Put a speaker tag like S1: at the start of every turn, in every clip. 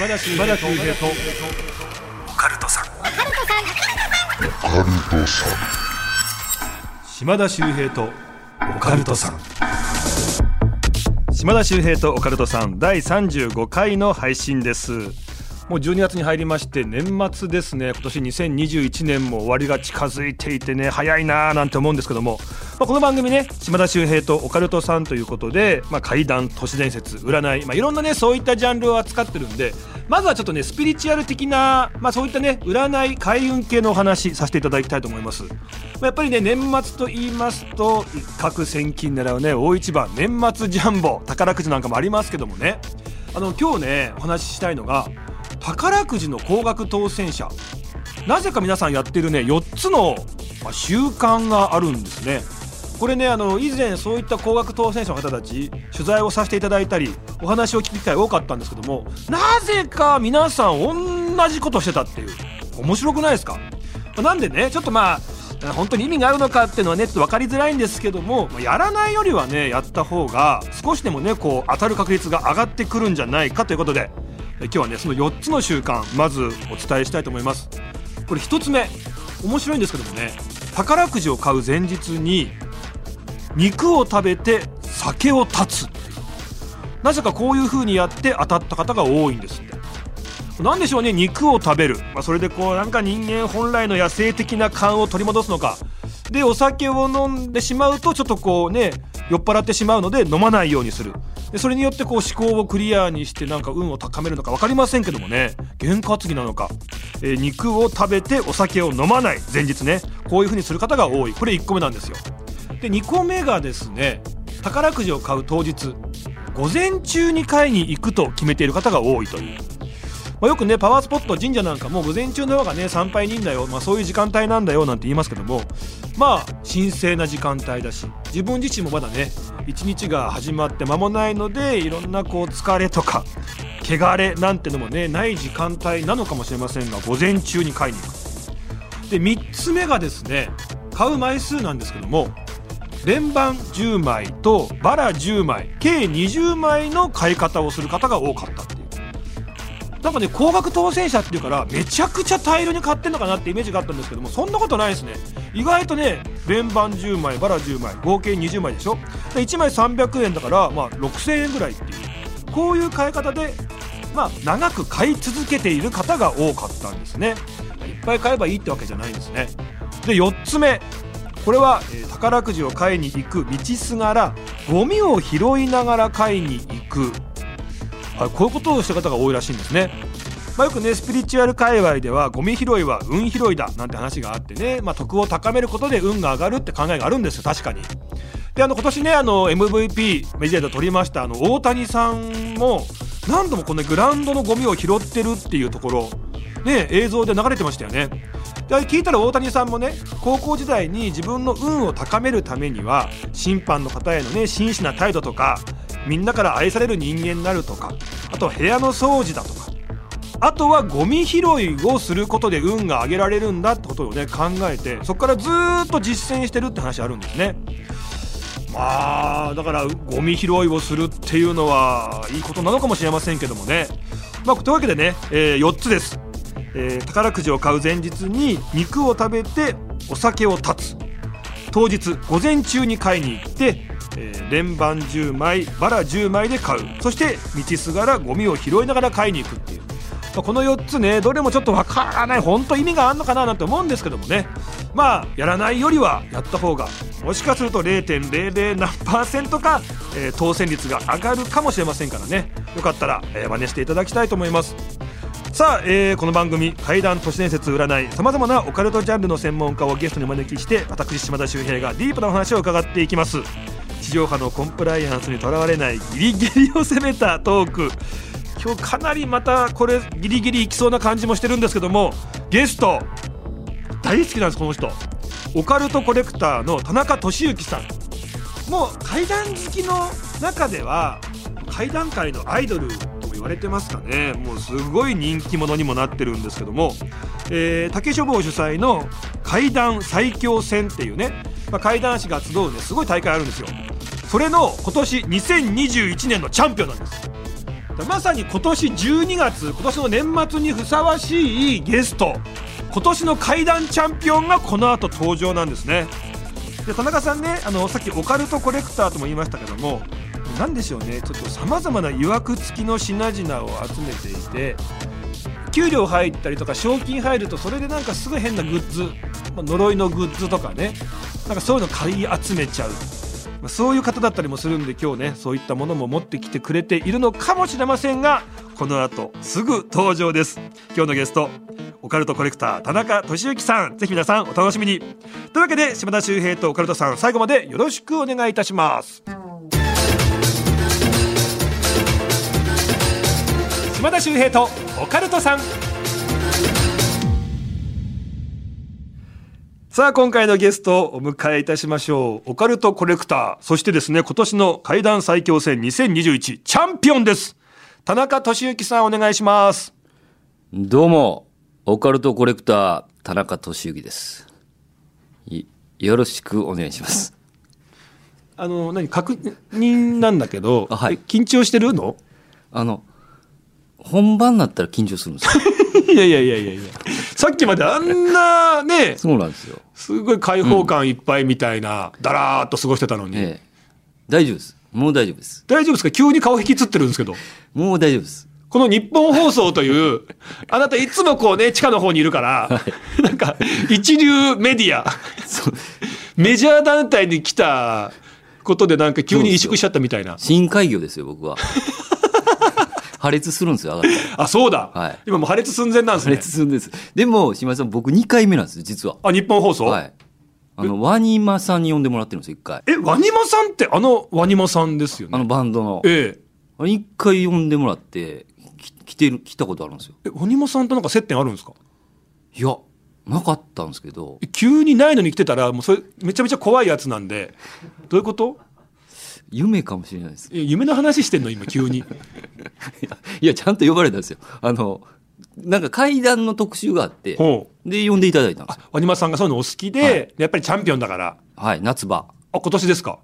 S1: 島田秀平と。オカルトさん。島田秀平と。オカルトさん。島田秀平とオカルトさん。第35回の配信です。もう12月に入りまして年末ですね。今年2021年も終わりが近づいていてね早いなーなんて思うんですけども、まあ、この番組ね島田秀平とオカルトさんということで、まあ、怪談都市伝説占い、まあ、いろんなねそういったジャンルを扱ってるんでまずはちょっとねスピリチュアル的な、まあ、そういったね占い開運系のお話させていただきたいと思います、まあ、やっぱりね年末と言いますと各千金狙うね大一番年末ジャンボ宝くじなんかもありますけどもね。あの今日ねお話ししたいのが宝くじの高額当選者。なぜか皆さんやってるね4つの、習慣があるんですね。これねあの以前そういった高額当選者の方たち取材をさせていただいたりお話を聞く機会多かったんですけどもなぜか皆さん同じことしてたっていう面白くないですか？なんでねちょっとまあ本当に意味があるのかっていうのはねちょっと分かりづらいんですけどもやらないよりはねやった方が少しでもねこう当たる確率が上がってくるんじゃないかということで今日はねその4つの習慣まずお伝えしたいと思います。これ1つ目面白いんですけどもね宝くじを買う前日に肉を食べて酒を断つ。なぜかこういう風にやって当たった方が多いんですって。何でしょうね肉を食べる、まあ、それでこうなんか人間本来の野生的な勘を取り戻すのか。でお酒を飲んでしまうとちょっとこうね酔っ払ってしまうので飲まないようにする。でそれによってこう思考をクリアにしてなんか運を高めるのか分かりませんけどもね。験担ぎなのか、えー、肉を食べてお酒を飲まない。前日ね。こういう風にする方が多い。これ1個目なんですよ。で2個目がですね宝くじを買う当日午前中に買いに行くと決めている方が多いという。まあ、よくねパワースポット神社なんかも午前中の方がね参拝人だよ、まあ、そういう時間帯なんだよなんて言いますけどもまあ神聖な時間帯だし自分自身もまだね一日が始まって間もないのでいろんなこう疲れとか汚れなんてのもねない時間帯なのかもしれませんが午前中に買いに行く。で3つ目がですね買う枚数なんですけども連番10枚とバラ10枚計20枚の買い方をする方が多かったっていう。なんかね高額当選者っていうからめちゃくちゃ大量に買ってんのかなってイメージがあったんですけどもそんなことないですね。意外とね連番10枚バラ10枚合計20枚でしょ。で1枚300円だからまあ6000円ぐらいっていう。こういう買い方でまあ長く買い続けている方が多かったんですね。いっぱい買えばいいってわけじゃないんですね。で4つ目。これは、えー、宝くじを買いに行く道すがらゴミを拾いながら買いに行くあこういうことをした方が多いらしいんですね。まあ、よくねスピリチュアル界隈ではゴミ拾いは運拾いだなんて話があってね、まあ、徳を高めることで運が上がるって考えがあるんですよ確かに。であの今年ねあの MVP メジャーで取りましたあの大谷さんも何度もこのグラウンドのゴミを拾ってるっていうところね映像で流れてましたよね。で聞いたら大谷さんもね高校時代に自分の運を高めるためには審判の方へのね真摯な態度とかみんなから愛される人間になるとかあと部屋の掃除だとかあとはゴミ拾いをすることで運が上げられるんだってことをね考えてそこからずっと実践してるって話あるんですね。まあだからゴミ拾いをするっていうのはいいことなのかもしれませんけどもね。まあというわけでね、えー、4つです、えー、宝くじを買う前日に肉を食べてお酒を断つ。当日午前中に買いに行ってえー、連番10枚バラ10枚で買う。そして道すがらゴミを拾いながら買いに行くっていう、まあ、この4つねどれもちょっとわからない本当意味があるのかななんて思うんですけどもね。まあやらないよりはやった方がもしかすると0.00何パーセントか、えー、当選率が上がるかもしれませんからね。よかったら、えー、真似していただきたいと思います。さあ、えー、この番組怪談都市伝説占いさまざまなオカルトジャンルの専門家をゲストにお招きして私島田秀平がディープなお話を伺っていきます。地上波のコンプライアンスにとらわれないギリギリを攻めたトーク。今日かなりまたこれギリギリいきそうな感じもしてるんですけどもゲスト大好きなんですこの人。オカルトコレクターの田中俊之さん。もう怪談好きの中では怪談界のアイドル言われてますかね。もうすごい人気者にもなってるんですけども、えー、竹書房主催の怪談最強戦っていうね。まあ、怪談師が集うねすごい大会あるんですよ。それの今年2021年のチャンピオンなんです。まさに今年12月今年の年末にふさわしいゲスト。今年の怪談チャンピオンがこの後登場なんですね。で田中さんねあのさっきオカルトコレクターとも言いましたけども何でしょうね。ちょっとさまざまないわくつきの品々を集めていて給料入ったりとか賞金入るとそれでなんかすごい変なグッズ、ま呪いのグッズとかね。なんかそういうの買い集めちゃう、まそういう方だったりもするんで今日ねそういったものも持ってきてくれているのかもしれませんがこの後すぐ登場です。今日のゲストオカルトコレクター田中俊之さん。ぜひ皆さんお楽しみに。というわけで島田秀平とオカルトさん最後までよろしくお願いいたします。島田秀平とオカルトさん。さあ今回のゲストをお迎えいたしましょう。オカルトコレクター。そしてですね今年の怪談最強戦2021チャンピオンです。田中俊之さんお願いします。
S2: どうも、オカルトコレクター、田中俊之です。いよろしくお願いします。
S1: あの何確認なんだけど、
S2: あはい。
S1: え緊張してるの？
S2: あの、本番になったら緊張するんですよ。
S1: いやいやいやいやいやさっきまであんなね
S2: そうなんですよ。
S1: すごい開放感いっぱいみたいな、だらーっと過ごしてたのに、
S2: ええ。大丈夫です。もう大丈夫です。
S1: 大丈夫ですか？急に顔引きつってるんですけど
S2: もう大丈夫です。
S1: この日本放送という、あなたいつもこうね、地下の方にいるから、なんか、一流メディア、メジャー団体に来たことでなんか急に萎縮しちゃったみたいな。
S2: 深海魚ですよ、僕は。破裂するんですよ、上がったら。
S1: あ、そうだ。
S2: はい
S1: 今もう破裂寸前なんです
S2: 破
S1: ね。
S2: 裂するんです。でも、島井さん、僕2回目なんです、実は。
S1: あ、日本放送、
S2: はい。あの、ワニマさんに呼んでもらってるんですよ、1回。
S1: え、ワニマさんってあのワニマさんですよね？
S2: あのバンドの。
S1: ええ。
S2: あれ1回呼んでもらって、き来てる、来たことあるんですよ。
S1: え、ワニマさんとなんか接点あるんですか？
S2: いや、なかったんですけど、
S1: え急にないのに来てたら、もうそれめちゃめちゃ怖いやつなんで、どういうこと？
S2: 夢かもしれないです。
S1: え夢の話してんの？今急に。
S2: いや、ちゃんと呼ばれたんですよ。あの、なんか階段の特集があって。で、呼んでいただいたんですよ。
S1: ワニマさんがそういうのお好きで、
S2: はい
S1: やっぱりチャンピオンだから。
S2: はい、夏場。
S1: あ、今年ですか？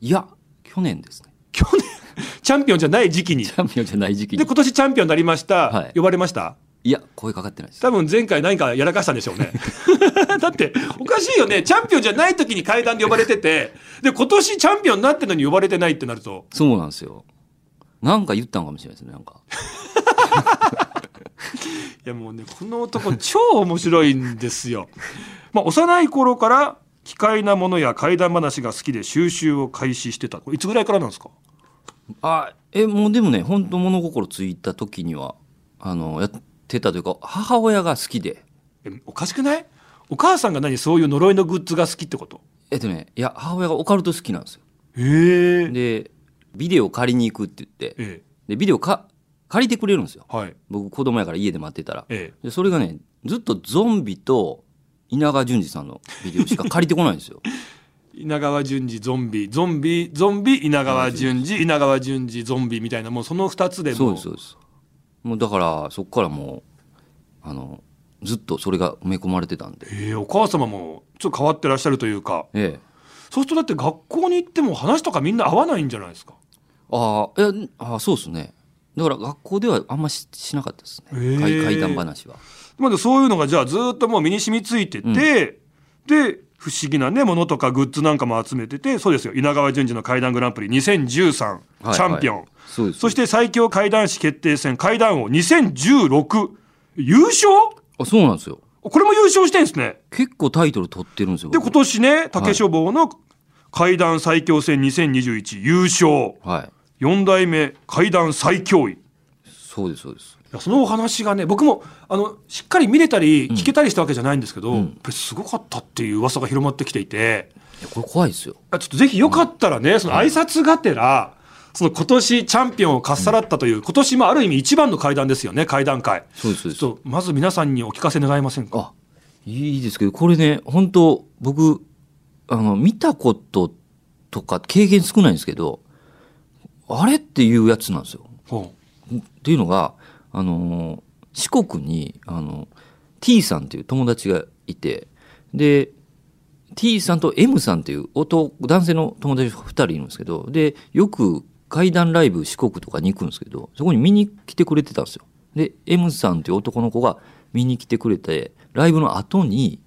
S2: いや、去年ですね。
S1: 去年、チャンピオンじゃない時期に
S2: チ。ャンピオンじゃない時期
S1: で、
S2: に。
S1: 今年チャンピオンになりました。
S2: はい
S1: 呼ばれました？
S2: いや、声かかってないです。
S1: 多分前回何かやらかしたんでしょうね。だって、おかしいよね。チャンピオンじゃない時に階段で呼ばれてて、で、今年チャンピオンになってるのに呼ばれてないってなると、
S2: そうなんですよ。なんか言ったんかもしれないですね、なんか。
S1: いやもうね、この男超面白いんですよ。まあ、幼い頃から奇怪なものや怪談話が好きで収集を開始してた。これいつぐらいからなんですか？
S2: あ、え、もうでもね、本当物心ついた時には、あの、やってたというか、母親が好きで、
S1: えおかしくない？お母さんが何そういう呪いのグッズが好きってこと？
S2: えっとね、いや、母親がオカルト好きなんですよ。
S1: へえ。
S2: で、ビデオ借りに行くって言って、
S1: え
S2: で、ビデオか借りてくれるんですよ。
S1: え。はい。
S2: 僕子供やから家で待ってたら。
S1: ええ。
S2: でそれがねずっとゾンビと稲川淳二さんのビデオしか借りてこないんですよ
S1: 稲川淳二ゾンビゾンビゾンビ稲川淳二稲川淳二ゾンビみたいなもうその2つでも
S2: そうですそうですもうだからそこからもうあのずっとそれが埋め込まれてたんで。
S1: ええお母様もちょっと変わってらっしゃるというか。
S2: ええ。
S1: そうするとだって学校に行っても話とかみんな合わないんじゃないですか？
S2: ああいやあそうですね。だから学校ではあんまししなかったですね。
S1: へえ
S2: 怪怪談話は。
S1: まだそういうのがじゃあずっともう身に染みついてて、で不思議なねものとかグッズなんかも集めててそうですよ。稲川淳二の怪談グランプリ2013、
S2: はい
S1: チャンピオン。
S2: そうです。
S1: そして最強怪談師決定戦怪談王2016優勝？
S2: あそうなんですよ。
S1: これも優勝してんですね。
S2: 結構タイトル取ってるんですよ。僕
S1: で今年ね竹書房の怪談最強戦2021優勝。
S2: はい。
S1: 4代目怪談最強位。い
S2: そうですそうです。
S1: やそのお話がね僕もあのしっかり見れたり聞けたりしたわけじゃないんですけど、やっぱりすごかったっていう噂が広まってきていて。
S2: いやこれ怖いですよ。
S1: あちょっとぜひよかったらね、その挨拶がてら、その今年チャンピオンをかっさらったという、今年もある意味一番の会談ですよね会談会
S2: そうですそう
S1: まず皆さんにお聞かせ願えませんか？
S2: あいいですけどこれね本当僕あの見たこととか経験少ないんですけどあれっていうやつなんですよ。
S1: ほ
S2: っていうのがあの四国にあの T さんっていう友達がいてで T さんと M さんっていう男男性の友達2人いるんですけどでよく怪談ライブ四国とかに行くんですけどそこに見に来てくれてたんですよ。で M さんっていう男の子が見に来てくれてライブの後に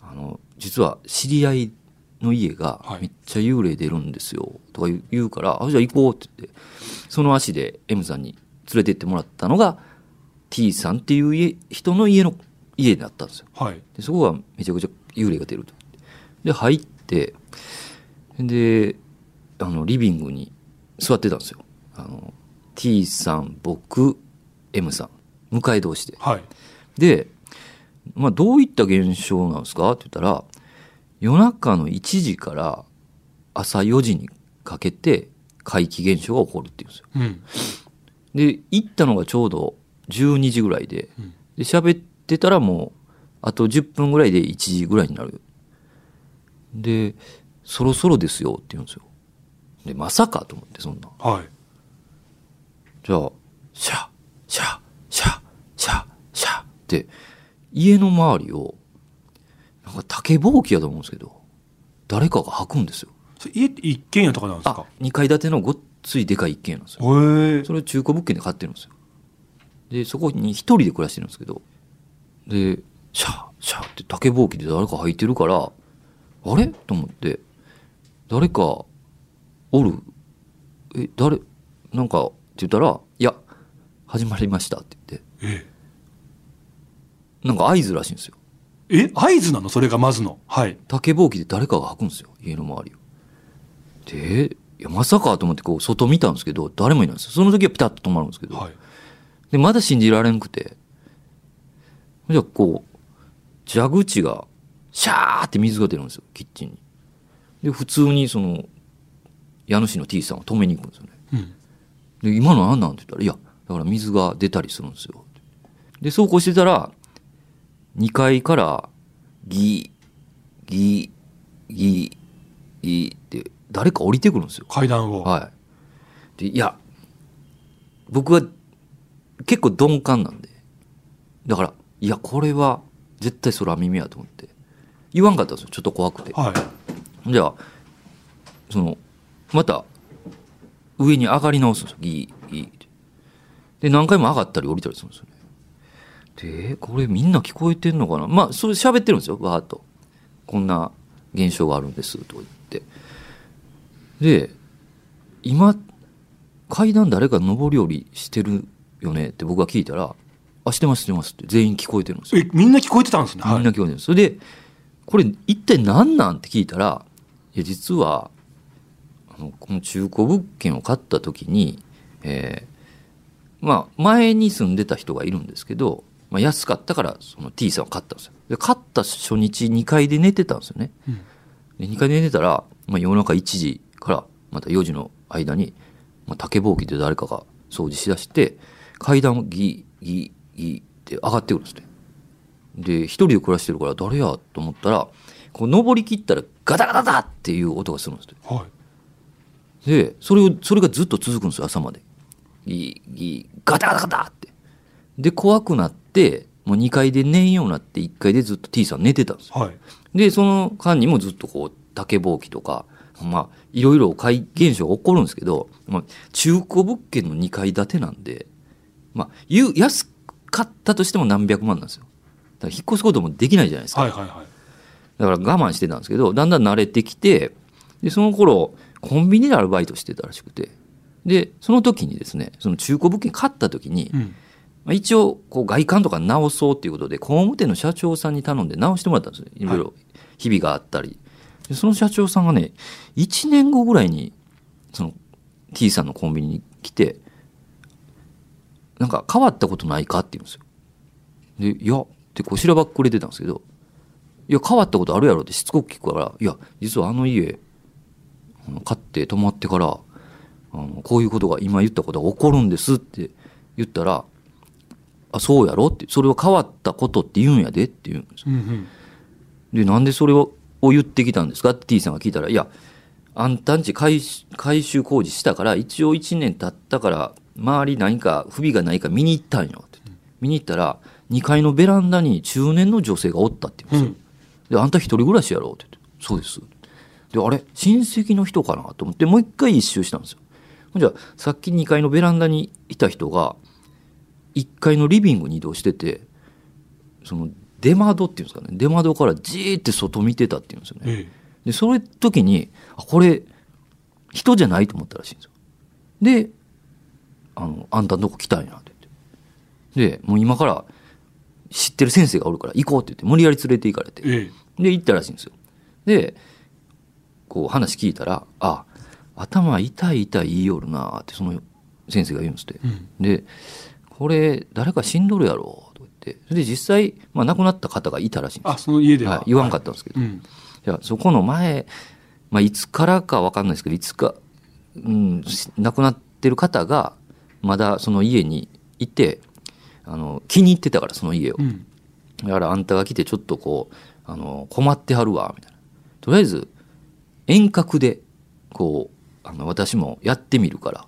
S2: あの実は知り合いの家が
S1: はい。
S2: めっちゃ幽霊出るんですよとか言うから、あじゃあ行こうって言ってその足で M さんに連れて行ってもらったのが T さんっていう家人の家の家だったんですよ。
S1: はい。
S2: でそこがめちゃくちゃ幽霊が出るとで入ってであのリビングに座ってたんですよ。あの T さん僕 M さん。向かい同士で。
S1: はい。
S2: で、まあ、どういった現象なんですか？って言ったら夜中の1時から朝4時にかけて怪奇現象が起こるっていうんですよ。
S1: うん。
S2: で行ったのがちょうど12時ぐらいで
S1: うん。
S2: で喋ってたらもうあと10分ぐらいで1時ぐらいになる。でそろそろですよって言うんですよでまさかと思ってそんな。
S1: はい。
S2: じゃあシャシャシャシャシャって家の周りをなんか竹ぼうきやと思うんですけど誰かが吐くんですよ。
S1: それ家って一軒家とかなんです
S2: あ
S1: か
S2: 2階建てのごっついでかい一軒家なんですよ。
S1: へえ
S2: それを中古物件で買ってるんですよ。でそこに一人で暮らしてるんですけどでシャーシャーって竹ぼうきで誰か履いてるからあれ？と思って誰かおる？え誰？なんかって言ったら「いや始まりました」って言って。
S1: え
S2: なんか合図らしいんですよ。
S1: え？合図なの？それがまずの。はい。
S2: 竹ぼうきで誰かが履くんですよ。家の周りを。でいやまさかと思ってこう外見たんですけど誰もいないんですよ。その時はピタッと止まるんですけど、
S1: はい。
S2: でまだ信じられんくて。じゃあこう蛇口がシャーって水が出るんですよ。キッチンに。で普通にその家主の T さんを止めに行くんですよね
S1: うん
S2: で今の何なんって言ったら「いやだから水が出たりするんですよ」でそうこうしてたら2階からギーギーギーギーって誰か降りてくるんですよ
S1: 階段を
S2: はい。で、いや、僕は結構鈍感なんで。だから、いや、これは絶対空耳やと思って。言わんかったんですよ。ちょっと怖くて。
S1: はい
S2: じゃあ、その、また、上に上がり直すんですよ。ギー、ギーって。で、何回も上がったり降りたりするんですよね。で、これみんな聞こえてんのかな？まあ、それ喋ってるんですよ。わーっと。こんな現象があるんです、とか言って。で、今、階段誰か上り下りしてるよね？って僕が聞いたら、あ、してます、してますって全員聞こえてるんですよ。
S1: えみんな聞こえてたんですねはい
S2: みんな聞こえてるんです。それで、これ一体何なん？って聞いたら、いや、実は、あの、この中古物件を買った時に、えーまあ、前に住んでた人がいるんですけど、まあ、安かったから、その T さんを買ったんですよ。で、買った初日2階で寝てたんですよね。
S1: うん
S2: で2階で寝てたら、まあ、夜中1時からまた4時の間に、まあ、竹ぼうきで誰かが掃除しだして階段をギーギーギーって上がってくるんですねで一人で暮らしてるから誰やと思ったらこう登りきったらガタガタガタっていう音がするんですよ
S1: はい
S2: でそれをそれがずっと続くんですよ朝まで。ギーギーガタガタガタって。で怖くなってもう2階で寝んようになって1階でずっと T さん寝てたんですよ。
S1: はい。
S2: で、その間にもずっとこう、竹ぼうきとか、まあ、いろいろ怪現象が起こるんですけど、まあ、中古物件の2階建てなんで、まあ、安かったとしても何百万なんですよ。だから引っ越すこともできないじゃないですか。
S1: はいはいはい。
S2: だから我慢してたんですけど、だんだん慣れてきて、で、その頃、コンビニでアルバイトしてたらしくて、で、その時にですね、その中古物件買った時に、
S1: うん。
S2: まあ、一応こう外観とか直そうっていうことで工務店の社長さんに頼んで直してもらったんですよ。い。ろいろ日々があったり、でその社長さんがね1年後ぐらいにその T さんのコンビニに来てなんか変わったことないかって言うんですよ。で「いや」ってこう調ばっくれてたんですけど「いや変わったことあるやろ」ってしつこく聞くから「いや実はあの家買って泊まってからあのこういうことが今言ったことが起こるんです」って言ったらあ、そうやろって、それは変わったことって言うんやでって言うんですよ。
S1: うんうん
S2: で、なんでそれをを言ってきたんですかって T さんが聞いたら、いや、あんたんち改修工事したから、一応1年経ったから、周り何か不備がないか見に行ったんよって言って。見に行ったら、2階のベランダに中年の女性がおったって言うんですよ。で、あんた一人暮らしやろって言って。そうです。で、あれ親戚の人かなと思って、もう一回一周したんですよ。じゃ、さっき2階のベランダにいた人が、1階のリビングに移動してて、その出窓っていうんですかね、出窓からじーって外見てたっていうんですよね。
S1: え
S2: で、それ時に、あ、これ、人じゃないと思ったらしいんですよ。で、あの、あんたんとこ来たんやって言って。で、もう今から知ってる先生がおるから行こうって言って、無理やり連れて行かれて。
S1: ええ
S2: で、行ったらしいんですよ。で、こう話聞いたら、あ、頭痛い痛い言いよるなってその先生が言うんですって。
S1: うん
S2: で、これ誰か死んどるやろ？とか言って。で、実際、まあ亡くなった方がいたらしいんです
S1: あ、その家では。
S2: はい、言わんかったんですけど。
S1: うん。
S2: いや、そこの前、まあ、いつからかわかんないですけど、いつか、うん、し亡くなってる方が、まだその家にいて、あの、気に入ってたから、その家を
S1: う。ん。
S2: だからあんたが来てちょっとこう、あの、困ってはるわ、みたいな。とりあえず、遠隔で、こう、あの、私もやってみるから、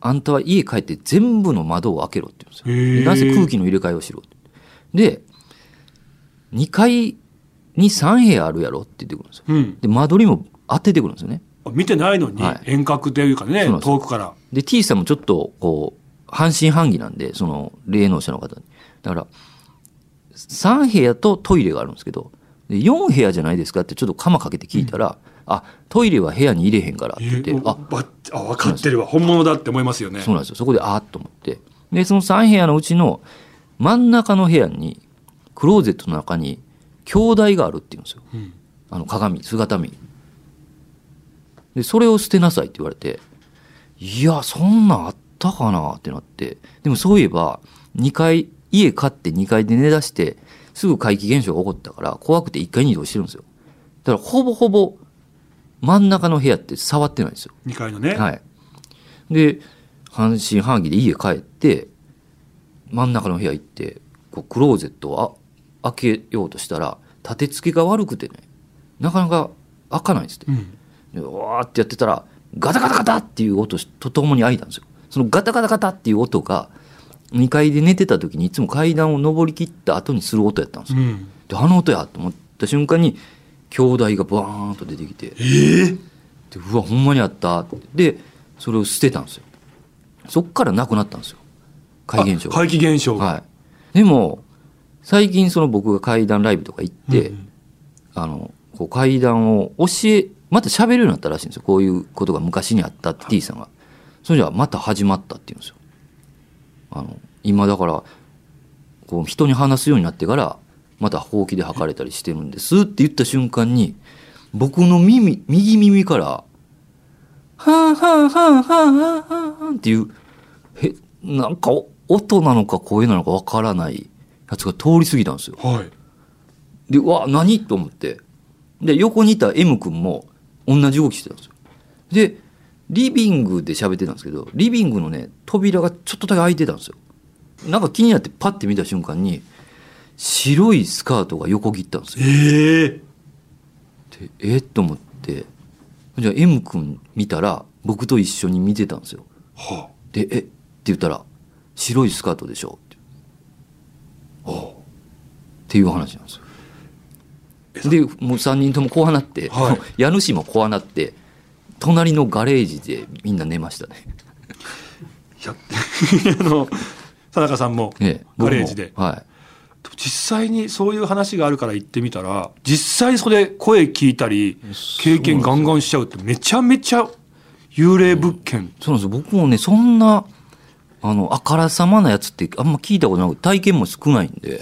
S2: あんたは家帰って全部の窓を開けろって言うんですよ。なぜ空気の入れ替えをしろって。で、2階に3部屋あるやろって言ってくるんですよ。
S1: うん。
S2: で、間取りも当ててくるんですよね。
S1: 見てないのに
S2: はい
S1: 遠隔というかね、遠くから。
S2: で、T さんもちょっと、こう、半信半疑なんで、その、霊能者の方に。だから、3部屋とトイレがあるんですけど、で4部屋じゃないですかってちょっと鎌かけて聞いたら、あ、トイレは部屋に入れへんからって言って、
S1: ええ
S2: あ、
S1: ばあ、分かってるわ。本物だって思いますよね。
S2: そうなんですよ。そこで、あーっと思って。で、その3部屋のうちの真ん中の部屋に、クローゼットの中に、兄弟があるって言うんですよ。
S1: うん。
S2: あの鏡、姿見。で、それを捨てなさいって言われて、いや、そんなんあったかなってなって、でもそういえば、2階、家買って2階で寝出して、すぐ怪奇現象が起こったから、怖くて1階に移動してるんですよ。だから、ほぼほぼ、真ん中の部屋って触ってないんですよ。
S1: 2階のね。
S2: はい。で、半信半疑で家帰って、真ん中の部屋行って、こうクローゼットをあ開けようとしたら、立て付けが悪くてね、なかなか開かないんですって。
S1: うん。
S2: でわーってやってたら、ガタガタガタっていう音とともに開いたんですよ。そのガタガタガタっていう音が、2階で寝てた時にいつも階段を上り切った後にする音やったんですよ。
S1: うん。
S2: で、あの音やと思った瞬間に、兄弟がバーンと出てきて、
S1: ええ
S2: でうわほんまにあった。でそれを捨てたんですよ。そっからなくなったんですよ。怪現象
S1: あ怪奇現象が。
S2: はい。でも最近その僕が怪談ライブとか行って、
S1: うん
S2: あのこう怪談を教えまた喋るようになったらしいんですよ。こういうことが昔にあったって T さんが。それじゃまた始まったっていうんですよあの今だからこう人に話すようになってからまたほうきで吐かれたりしてるんですって言った瞬間に僕の耳右耳から「はあはあはあはあはあはあはあ」っていうへなんかお音なのか声なのかわからないやつが通り過ぎたんですよ
S1: はい。
S2: で、うわ、何？と思って。で、横にいた M 君も同じ動きしてたんですよ。で、リビングで喋ってたんですけど、リビングのね、扉がちょっとだけ開いてたんですよ。なんか気になってパッて見た瞬間に、白いスカートが横切ったんですよ。
S1: ええ
S2: でえっと思って、じゃあ M 君見たら、僕と一緒に見てたんですよ。
S1: は
S2: で、え？って言ったら、白いスカートでしょ？って。っていう話なんですよ。で、もう3人とも怖なって、
S1: はい
S2: 家主も怖なって、隣のガレージでみんな寝ましたね。
S1: いや、あの、田中さんも
S2: ええ
S1: ガレージで。
S2: はい。
S1: 実際にそういう話があるから行ってみたら、実際それ声聞いたり、経験ガンガンしちゃうってめちゃめちゃ幽霊物件。
S2: そうなんですよ。僕もね、そんな、あの、あからさまなやつってあんま聞いたことなく体験も少ないんで。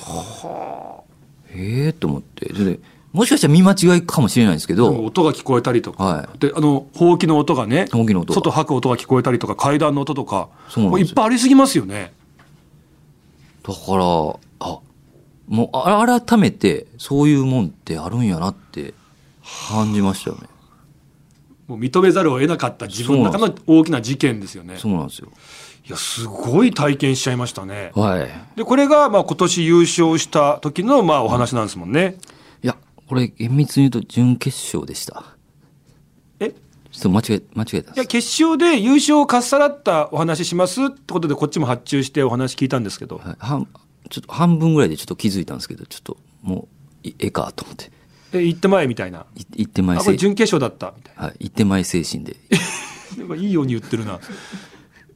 S2: ええと思って。それで、もしかしたら見間違いかもしれないんですけど、
S1: 音が聞こえたりとか。
S2: は
S1: で、あの、ほうきの音がね、
S2: ほうきの音が
S1: 外吐く音が聞こえたりとか、階段の音とか、もうい
S2: そうなんですよ
S1: っぱいありすぎますよね。
S2: だから、あ、もうあ改めてそういうもんってあるんやなって感じましたよね。
S1: もう認めざるを得なかった自分の中の大きな事件ですよね。
S2: そうなんですよ。
S1: いや、すごい体験しちゃいましたね。
S2: はい。
S1: で、これが、まあ、今年優勝した時の、まあ、お話なんですもんね。
S2: いや、これ厳密に言うと準決勝でした。
S1: え？
S2: ちょっと間違え、間違えたん
S1: いや。決勝で優勝をかっさらったお話しますってことで、こっちも発注してお話聞いたんですけど。
S2: はい、半ちょっと半分ぐらいでちょっと気づいたんですけど、ちょっともういええかと思って。
S1: え行って前みたいない
S2: 行ってまい
S1: あこれ
S2: 精
S1: 準決勝だったみたい
S2: はい、行ってまい精神で。
S1: な なんかいいように言ってるな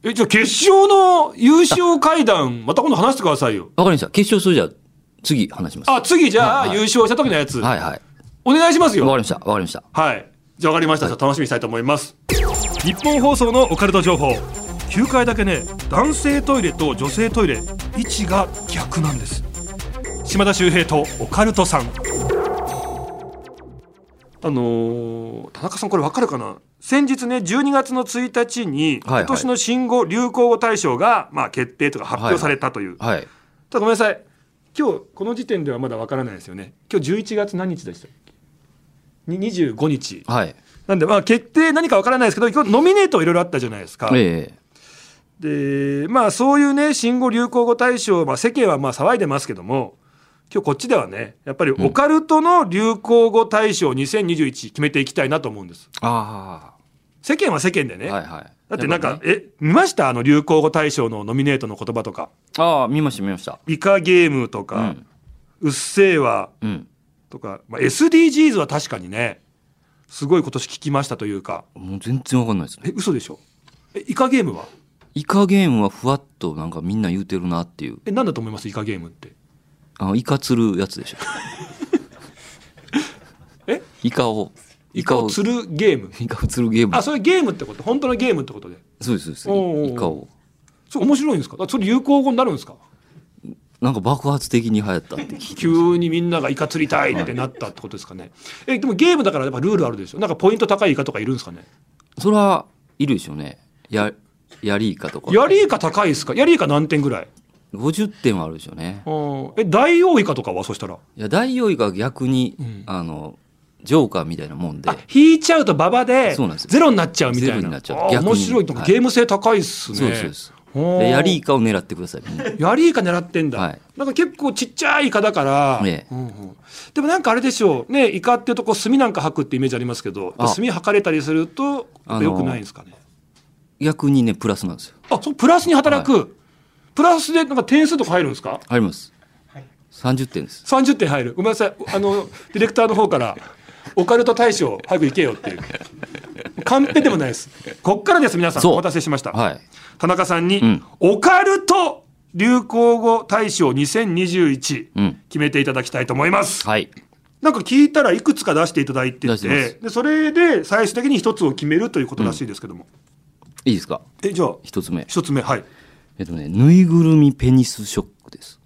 S1: えじゃあ決勝の優勝会談また今度話してくださいよ
S2: わかりました。決勝それじゃあ次話します。
S1: あ次じゃあ、
S2: はいはい
S1: 優勝した時のやつ、
S2: はいはい。
S1: お願いしますよ
S2: わかりました。わかりました。
S1: はい。じゃあ分かりました。じゃあ楽しみにしたいと思います。日本放送のオカルト情報。9階だけね、男性トイレと女性トイレ、位置が逆なんです。島田秀平とオカルトさん。あのー田中さんこれ分かるかな？先日ね12月の1日に
S2: はいはい
S1: 今年の新語・流行語大賞が、まあ、決定とか発表されたという、
S2: はい。
S1: ただごめんなさい今日この時点ではまだ分からないですよね今日11月何日でしたっけ？に25日
S2: はい。
S1: なんでまあ決定何かわからないですけど今日ノミネートいろいろあったじゃないですか。
S2: え
S1: でまあそういうね新語・流行語大賞、まあ、世間はまあ騒いでますけども今日こっちではねやっぱりオカルトの流行語大賞2021決めていきたいなと思うんです。
S2: えあ
S1: 世間は世間で
S2: あ。
S1: ね。
S2: はいはい。
S1: だってなんか、
S2: ね
S1: え見ました？あの流行語大賞のノミネートの言葉とか
S2: ああ、見ました見ました。
S1: イカゲームとか、
S2: うん。
S1: うっせぇわ
S2: うん。
S1: とか、まあ、SDGs は確かにねすごい今年聞きましたというか
S2: もう全然わかんないですね。
S1: え嘘でしょ？えイカゲームは？
S2: イカゲームはふわっとなんかみんな言うてるなっていう。
S1: え何だと思います？イカゲームって
S2: あの、イカ釣るやつでしょ。
S1: え
S2: イカを。
S1: イカを釣るゲーム。
S2: イカを釣るゲーム。
S1: あ。それゲームってこと？本当のゲームってことで。
S2: そうですそうです。イカを。
S1: それ面白いんですか？あそれ有効語になるんですか？
S2: なんか爆発的に流行った。って
S1: 急にみんながイカ釣りたいってなったってことですかね。えでもゲームだからやっぱルールあるでしょ？なんかポイント高いイカとかいるんですかね？
S2: それはいるでしょうね。や、ヤリイカとか。
S1: ヤリイカ高いですか？ヤリイカ何点ぐらい
S2: ？50点はあるでしょうね。
S1: うんえ大王イカとかは？そしたら。
S2: いや、大王イカは逆に、
S1: うん。
S2: あの、ジョーカーみたいなもんで。
S1: あ、引いちゃうと馬場で
S2: そうなんですよ。
S1: ゼロになっちゃうみたいな。
S2: ゼロになっちゃう。
S1: 面白いとか
S2: はい。
S1: ゲーム性高いっすね。
S2: そうですそうでヤリイカを狙ってください。みんな。
S1: ヤリイカ狙ってんだ、
S2: はい。
S1: なんか結構ちっちゃいイカだから、
S2: ええ。
S1: うんうん。でもなんかあれでしょう。ねイカっていうとこう炭なんか吐くってイメージありますけど
S2: あ。
S1: 炭吐かれたりすると
S2: あの
S1: よくないんですかね？
S2: 逆にね、プラスなんですよ。
S1: あそうプラスに働く、プラスでなんか点数とか入るんですか？
S2: あります。30点です。
S1: 30点入る。ごめんなさい。あのディレクターの方からオカルト大賞早く行けよっていうカンペでもないですこっからです皆さんお待たせしました、
S2: はい。
S1: 田中さんに、
S2: うん
S1: オカルト流行語大賞2021、
S2: うん。
S1: 決めていただきたいと思います
S2: はい。
S1: なんか聞いたらいくつか出していただいて
S2: て
S1: てでそれで最終的に一つを決めるということらしいですけども、
S2: いいですか？
S1: えじゃあ
S2: 一つ目。
S1: 一つ目はい
S2: えっとね、ぬいぐるみペニスショックです。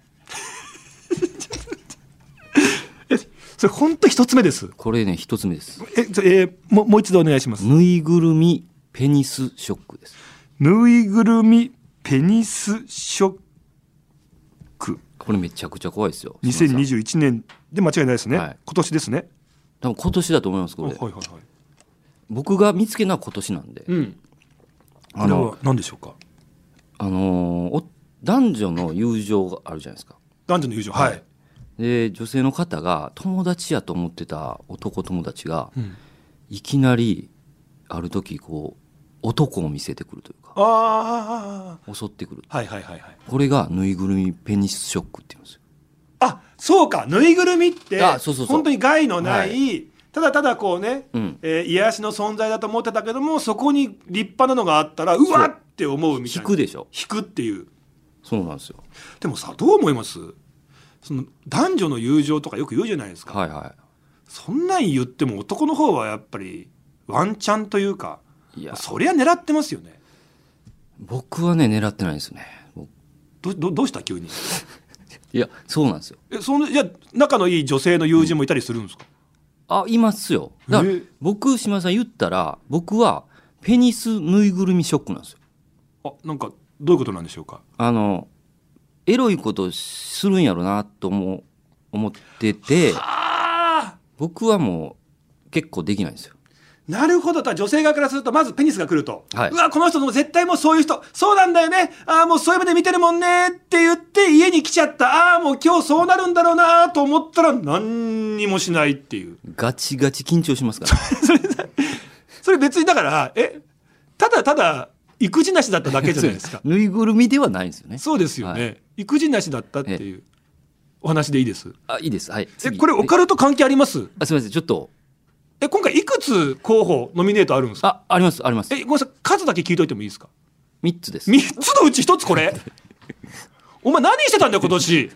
S1: えそれ本当一つ目です
S2: これね、一つ目です。
S1: ええーももう一度お願いします
S2: ぬいぐるみペニスショックです。
S1: ぬいぐるみペニスショック
S2: これめちゃくちゃ怖いですよ。
S1: 2021年で間違いないですね、
S2: はい
S1: 今年ですね
S2: 多分今年だと思います、これ。
S1: はいはいはい
S2: 僕が見つけたのは今年なんで。
S1: うん
S2: あの
S1: 何でしょうか？
S2: あの男女の友情があるじゃないですか。
S1: 男女の友情はい、
S2: で、女性の方が友達やと思ってた男友達が、
S1: うん。
S2: いきなり、ある時こう、男を見せてくるというか、
S1: あ
S2: 襲ってくる。
S1: あはいはいはいはい。
S2: これがぬいぐるみペニスショックって言うんですよ。
S1: あそうか。ぬいぐるみって
S2: あそうそうそう。
S1: 本当に害のない、
S2: は
S1: ただただこうね、
S2: うん。
S1: えー癒しの存在だと思ってたけどもそこに立派なのがあったらう。わっって思うみたいな。
S2: 引くでしょ。
S1: 引くっていう。
S2: そうなんですよ。
S1: でもさどう思います？その男女の友情とかよく言うじゃないですか、
S2: はいは
S1: そんなん言っても男の方はやっぱりワンチャンというか
S2: い。いや、
S1: そりゃ狙ってますよね
S2: 僕はね、狙ってないですね。僕
S1: どどどうした急に？
S2: いや、そうなんですよ。
S1: えそのいや仲のいい女性の友人もいたりするんですか、
S2: あ、いますよ。だから
S1: え
S2: 僕、島田さん言ったら、僕はペニスぬいぐるみショックなんですよ。
S1: あなんかどういうことなんでしょうか？
S2: あの、エロいことするんやろなと思思ってて、僕はもう結構できないんですよ。
S1: なるほど。だから女性側からすると、まずペニスが来ると。
S2: はいう
S1: わ、この人も絶対もうそういう人、そうなんだよね。ああ、もうそういう目で見てるもんね。って言って家に来ちゃった。ああ、もう今日そうなるんだろうなと思ったら何にもしないっていう。
S2: ガチガチ緊張しますから。
S1: それ別にだから、え、ただただ育児なしだっただけじゃないですか。
S2: ぬいぐるみではないんですよね。
S1: そうですよね。
S2: は
S1: 育児なしだったっていう。お話でいいです？
S2: あいいです。はい。
S1: え
S2: 次。
S1: これオカルト関係あります？
S2: あすみません。ちょっと。
S1: え今回いくつ候補ノミネートあるんですか？
S2: あありますあります。
S1: えごめんなさい。数だけ聞いといてもいいですか
S2: ？3つです。
S1: 3つのうち1つこれ？お前何してたんだよ今年？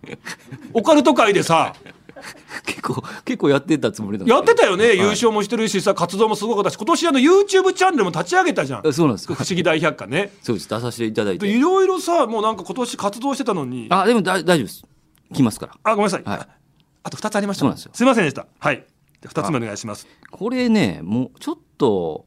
S1: オカルト界でさ
S2: 結構結構やってたつもりなんです
S1: やってたよね、
S2: はい。
S1: 優勝もしてるしさ活動もすごかったし今年あの YouTube チャンネルも立ち上げたじゃん。
S2: あそうなんです
S1: 不思議大百科ね。
S2: そうです。出させていただいて。
S1: でいろいろさもうなんか今年活動してたのに。あ
S2: あでもだ大丈夫です。来ますから。
S1: ごめんなさい、
S2: はい。
S1: あと2つありました。
S2: すよ。
S1: すいませんでした。はい。2つ目お願いします。
S2: これねもうちょっと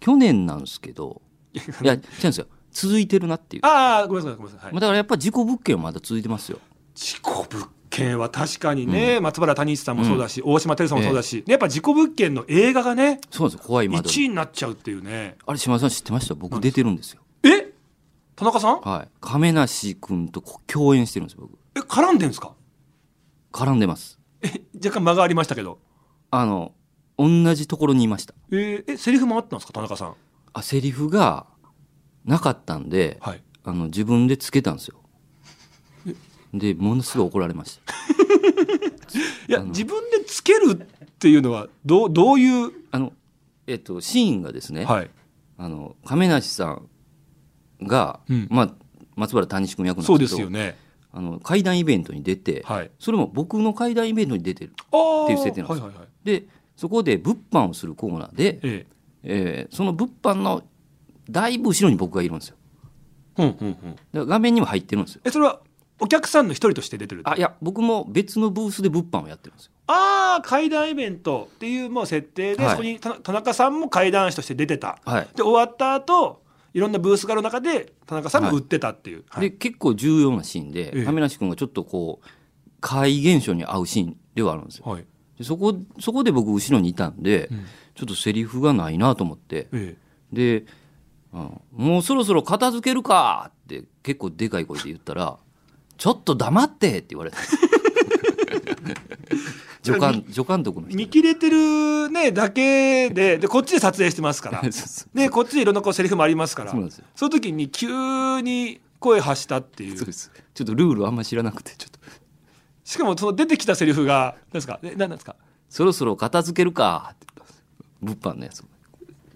S2: 去年なんですけどいや違うんですよ。続いてるなっていう、
S1: ああごめんなさいごめんなさい、はい。
S2: まあ、だからやっぱ事故物件はまだ続いてますよ。
S1: 事故物件？は確かにね、松原谷一さんもそうだし、大島照さんもそうだし、やっぱ事故物件の映画がね
S2: そうなんですよ怖い窓
S1: 1位になっちゃうっていうね。
S2: あれ島田さん知ってました？僕出てるんですよ。
S1: え？田中さん？
S2: はい。亀梨君とこ共演してるんです僕。
S1: え絡んでんすか？
S2: 絡んでます。
S1: え若干間がありましたけど。
S2: あの同じところにいました。
S1: えーえセリフもあったんですか田中さん？
S2: あセリフがなかったんで、
S1: はい。
S2: あの自分でつけたんですよでものすごい怒られました。
S1: いや自分でつけるっていうのはどうどういう？
S2: あのえっとシーンがですね、
S1: はい。
S2: あの亀梨さんが、
S1: うん。
S2: まあ、松原谷志君役なん
S1: そう
S2: でけど
S1: ですすよね。
S2: あの怪談イベントに出て、
S1: はい。
S2: それも僕の怪談イベントに出てるっていう設定なんです。よ
S1: はいはいはい。
S2: でそこで物販をするコーナーで、
S1: え
S2: え。ーその物販のだいぶ後ろに僕がいるんですよ。
S1: えうんうん。うん
S2: 画面にも入ってるんですよ。
S1: えそれはお客さんの一人として出てる
S2: あいや僕も別のブースで物販をやってるんですよ。
S1: ああ怪談イベントっていうもう設定で、
S2: はい。
S1: そこに田田中さんも怪談師として出てた。
S2: はい。
S1: で終わった後いろんなブースがある中で田中さんも売ってたっていう、はい。
S2: で結構重要なシーンで、
S1: ええ。
S2: 亀梨君がちょっとこう怪現象に合うシーンではあるんですよ。
S1: はい。
S2: でそこそこで僕後ろにいたんで、
S1: うん。
S2: ちょっとセリフがないなと思って。
S1: え。
S2: で、うんもうそろそろ片付けるか」って結構でかい声で言ったら「ちょっと黙って」って言われた。助監助監督の
S1: 見切れてるねだけででこっちで撮影してますから。でこっちでいろんなこうセリフもありますから。
S2: そ
S1: の時に急に声発したっていう。
S2: そうです。ちょっとルールあんま知らなくてちょっと。
S1: しかもその出てきたセリフが何ですか？え何なんですか「
S2: そろそろ片付けるか」って物販のやつ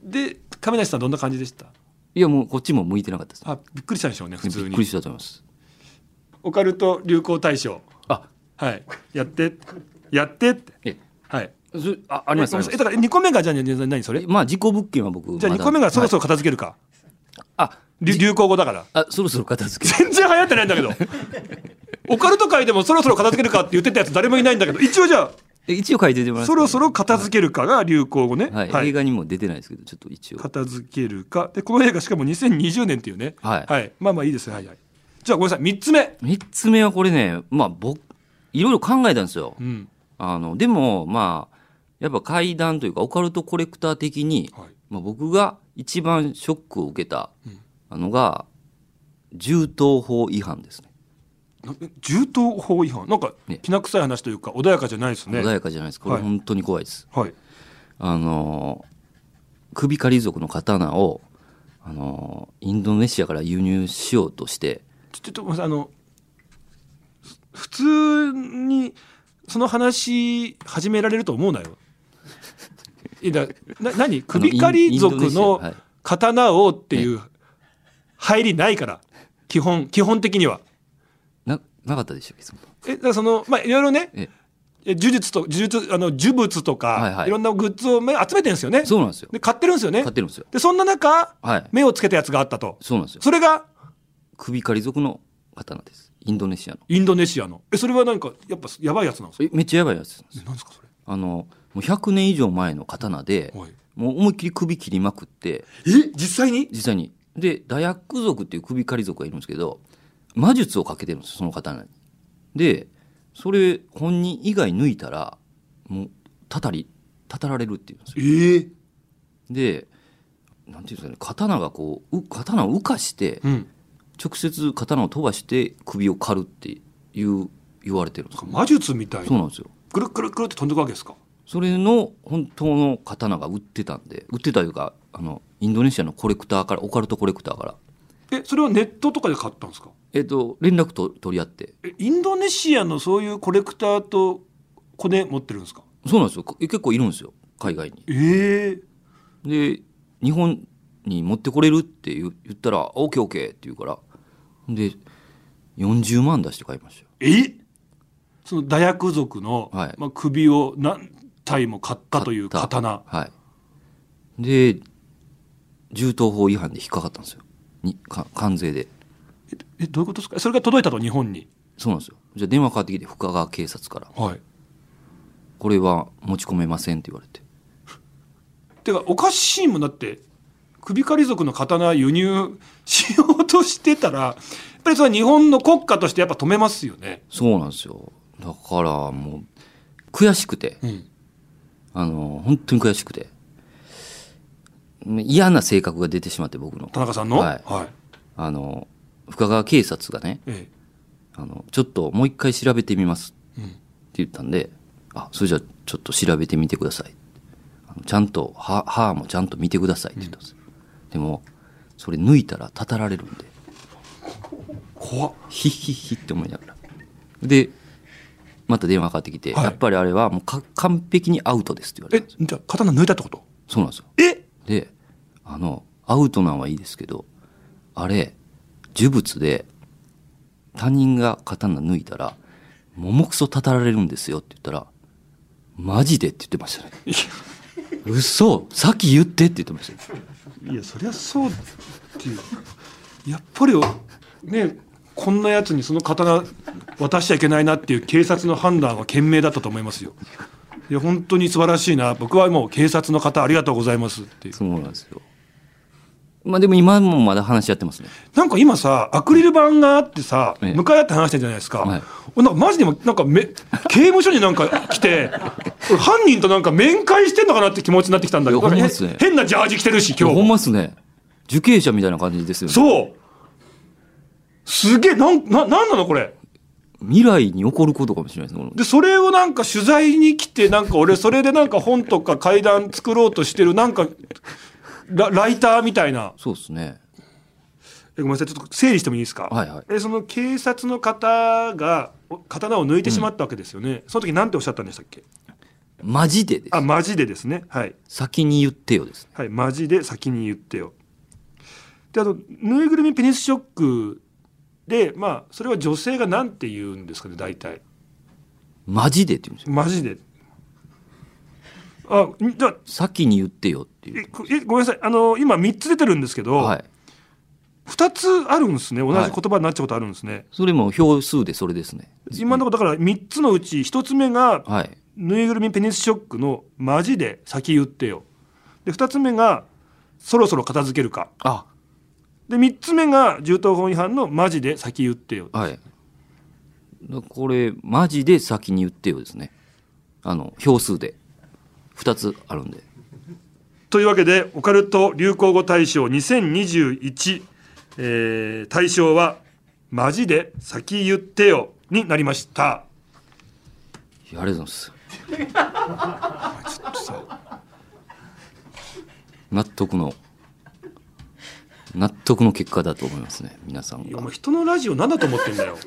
S1: で亀梨さんどんな感じでした？
S2: いやもうこっちも向いてなかったです。
S1: あびっくりしたんでしょうね普通に。
S2: びっくりしたと思います
S1: オカルト流行大賞。
S2: あ。
S1: はい。やって。やってって。
S2: え。
S1: はい。
S2: ああります？
S1: えだから2個目がじゃあ何それ？
S2: えまあ事故物件は僕
S1: じゃあ2個目がそろそろ片付けるか、
S2: あ。
S1: 流流行語だから。
S2: あそろそろ片付け
S1: 全然流行ってないんだけど。オカルト界でもそろそろ片付けるかって言ってたやつ誰もいないんだけど。一応じゃ
S2: え一応書いててもら
S1: そろそろ片付けるかが流行語ね。
S2: はい、映画にも出てないですけどちょっと一応。
S1: 片付けるか。でこの映画しかも2020年っていうね。
S2: はい。
S1: まあまあいいです。はいはいじゃあごめんなさい3つ目。
S2: 3つ目はこれねまあ僕いろいろ考えたんですよ。
S1: うん。
S2: あのでもまあやっぱ怪談というかオカルトコレクター的に、
S1: はい。
S2: まあ、僕が一番ショックを受けた
S1: うん。
S2: のが銃刀法違反ですね。
S1: な銃刀法違反？なんか
S2: ね。
S1: きな臭い話というか穏やかじゃないですね。
S2: 穏やかじゃないです。これ
S1: はい。
S2: 本当に怖いです、
S1: はい。
S2: あの首狩り族の刀をあのインドネシアから輸入しようとして
S1: ちょっとごめんなさいあの普通にその話始められると思うなよ。いやだな何？首狩り族の
S2: はい。
S1: 刀をっていう入りないから基本基本的には。
S2: ななかったでしょ
S1: えだからそのまあいろいろね
S2: え。
S1: え呪術と呪術あの呪物とか、
S2: はいはい。
S1: いろんなグッズをまあ集めてるんですよね。
S2: そうなんですよ。
S1: で買ってるんですよね。
S2: 買っ。てるんですよ。
S1: でそんな中
S2: はい。
S1: 目をつけたやつがあったと。
S2: そうなんですよ。
S1: それが
S2: 首狩り族の刀です。インドネシアの。
S1: インドネシアの。えそれはなんかやっぱやばいやつなんですか？
S2: えめっちゃやばいやつなんです。
S1: えなんですかそれ？
S2: あのもう100年以上前の刀で
S1: はい。
S2: もう思いっきり首切りまくって。
S1: え実際に？
S2: 実際に。でダヤック族っていう首狩り族がいるんですけど魔術をかけてるんですよその刀に。でそれ本人以外抜いたらもうたたりたたられるっていうんですよ。
S1: ええ
S2: でなんていうんですかね刀がこうう刀を浮かして
S1: うん。
S2: 直接刀を飛ばして首を刈るっていう言われてるんです。よ
S1: 魔術みたいな。
S2: そうなんですよ。
S1: くるくるくるって飛んでくわけですか？
S2: それの本当の刀が売ってたんで売ってたというかあのインドネシアのコレクターからオカルトコレクターから。
S1: えそれはネットとかで買ったんですか？
S2: えっと連絡と取り合って。
S1: えインドネシアのそういうコレクターとコネ持ってるんですか？
S2: そうなんですよ。か結構いるんですよ。海外に。
S1: ええ
S2: で日本に持ってこれるって言ったら「OKOK」って言うからで40万出して買いましたよ。
S1: え？その大薬族の、
S2: はい。
S1: まあ、首を何体も買ったという刀。
S2: はい。で銃刀法違反で引っかかったんですよ。にか関税で。
S1: えどういうことですか？それが届いたと日本に？
S2: そうなんですよ。じゃあ電話かかってきて深川警察から。
S1: はい「
S2: これは持ち込めません」って言われて。
S1: てかおかしいもんだって首狩り族の刀輸入しようとしてたらやっぱりそれは日本の国家としてやっぱ止めますよね。
S2: そうなんですよ。だからもう悔しくて。
S1: うん、
S2: あの本当に悔しくて。嫌な性格が出てしまって僕の。
S1: 田中さんの、
S2: はい。
S1: はい。
S2: あの深川警察がね
S1: え
S2: あのちょっともう一回調べてみます
S1: えうん。
S2: って言ったんであそれじゃあちょっと調べてみてください。ちゃんと歯歯もちゃんと見てくださいって言ったんです、でもそれ抜いたらたたられるんで。
S1: 怖っ。
S2: ヒッヒッヒって思いながら。でまた電話かかってきて、
S1: はい。
S2: やっぱりあれはもうか完璧にアウトですって言われ
S1: え
S2: た
S1: じゃあ刀抜いたってこと？
S2: そうなんですよ。
S1: え？
S2: であのアウトなんはいいですけどあれ呪物で他人が刀抜いたら桃くそたたられるんですよって言ったらマジでって言ってましたね。嘘！さっき言ってって言ってましたよ
S1: いやそりゃそうっていう。やっぱりねこんなやつにその刀渡しちゃいけないなっていう警察の判断は賢明だったと思いますよ。いや本当に素晴らしいな。僕はもう警察の方ありがとうございますっていう。
S2: そうなんですよ。まあでも今もまだ話し合ってますね。
S1: なんか今さアクリル板があってさ
S2: ええ。
S1: 向かい合って話してるじゃないですか、
S2: はい。
S1: 俺なんかマジでもなんかめ 刑務所になんか来て俺犯人となんか面会してんのかなって気持ちになってきたんだけど。
S2: いやほんまっすね。
S1: 変なジャージ着てるし今
S2: ほん
S1: 日
S2: まっすね。受刑者みたいな感じですよね。
S1: そう。すげえなんななんなのこれ？
S2: 未来に起こることかもしれないですね
S1: でそれをなんか取材に来てなんか俺それでなんか本とか階段作ろうとしてるなんかラライターみたいな。
S2: そうですね。
S1: えごめんなさいちょっと整理してもいいですか、
S2: はいはい。
S1: えその警察の方がお刀を抜いてしまったわけですよね、その時なんておっしゃったんでしたっけ？
S2: マジでです。
S1: あマジでですね。はい。
S2: 先に言ってよです
S1: はいマジで先に言ってよ。であとぬいぐるみペニスショックでまあそれは女性がなんて言うんですかね大体。
S2: マジでって言うんですよ。
S1: マジであんじゃあ
S2: 先に言ってよっていう。
S1: えごめんなさい。あの今3つ出てるんですけど、
S2: はい。
S1: 2つあるんですね。同じ言葉になっちゃうことあるんですね、
S2: それも票数でそれですね。
S1: 今のところだから3つのうち1つ目が
S2: はい。
S1: ぬいぐるみペニスショックのマジで先言ってよ。で2つ目がそろそろ片付けるか。
S2: あ。
S1: で3つ目が銃刀法違反のマジで先言ってよ。
S2: はい。だこれマジで先に言ってよですね。あの票数で2つあるんで。
S1: というわけでオカルト流行語大賞2021、えー、大賞はマジで先言ってよになりました。
S2: いやありがとうございます。
S1: ちょっとさ
S2: 納得の納得の結果だと思いますね皆さんが。
S1: いやお前人のラジオ何だと思ってんだよ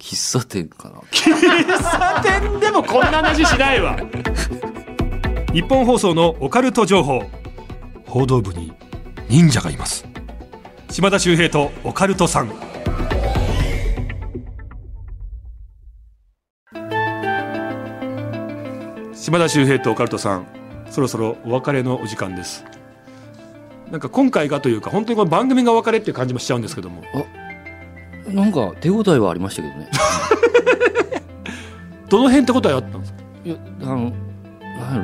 S2: 喫茶店かな。
S1: 喫茶店でもこんな話しないわ。日本放送のオカルト情報。報道部に忍者がいます。島田秀平とオカルトさん。島田秀平とオカルトさんそろそろお別れのお時間です。なんか今回がというか本当にこの番組がお別れっていう感じもしちゃうんですけども
S2: なんか手応えはありましたけどね。
S1: どの辺ってことはあったんですか？
S2: いやあの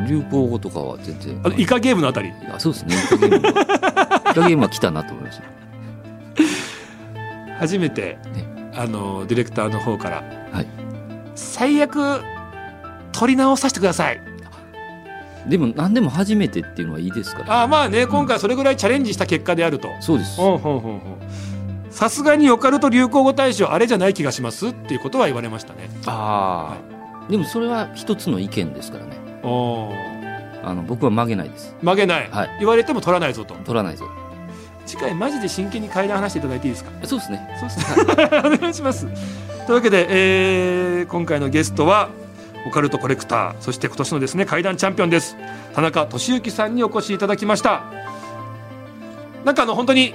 S2: 流行語とかは全然。
S1: あのイカゲームのあたり？
S2: あそうですね。イカゲームはイカゲームは来たなと思いました
S1: 初めて、
S2: ね。
S1: あのディレクターの方から
S2: はい。
S1: 最悪撮り直させてください。
S2: でも何でも初めてっていうのはいいですから、
S1: ああまあね今回それぐらいチャレンジした結果であると。
S2: そうです。
S1: ほんほんほんほんさすがにオカルト流行語大賞あれじゃない気がしますっていうことは言われましたね。
S2: ああ、でもそれは一つの意見ですからね。
S1: お
S2: あの僕は曲げないです。
S1: 曲げない、
S2: はい。
S1: 言われても取らないぞと。
S2: 取らないぞ。
S1: 次回マジで真剣に階段話していただいていいですか？
S2: そうですね。
S1: そうですね。お願いします。というわけで、えー今回のゲストはオカルトコレクターそして今年のですね怪談チャンピオンです。田中俊之さんにお越しいただきました。なんかあの本当に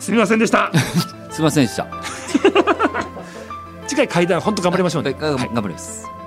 S1: すみませんでした。
S2: すいませんでした。
S1: 次回怪談本当頑張りましょうね、
S2: が
S1: はい。
S2: 頑張ります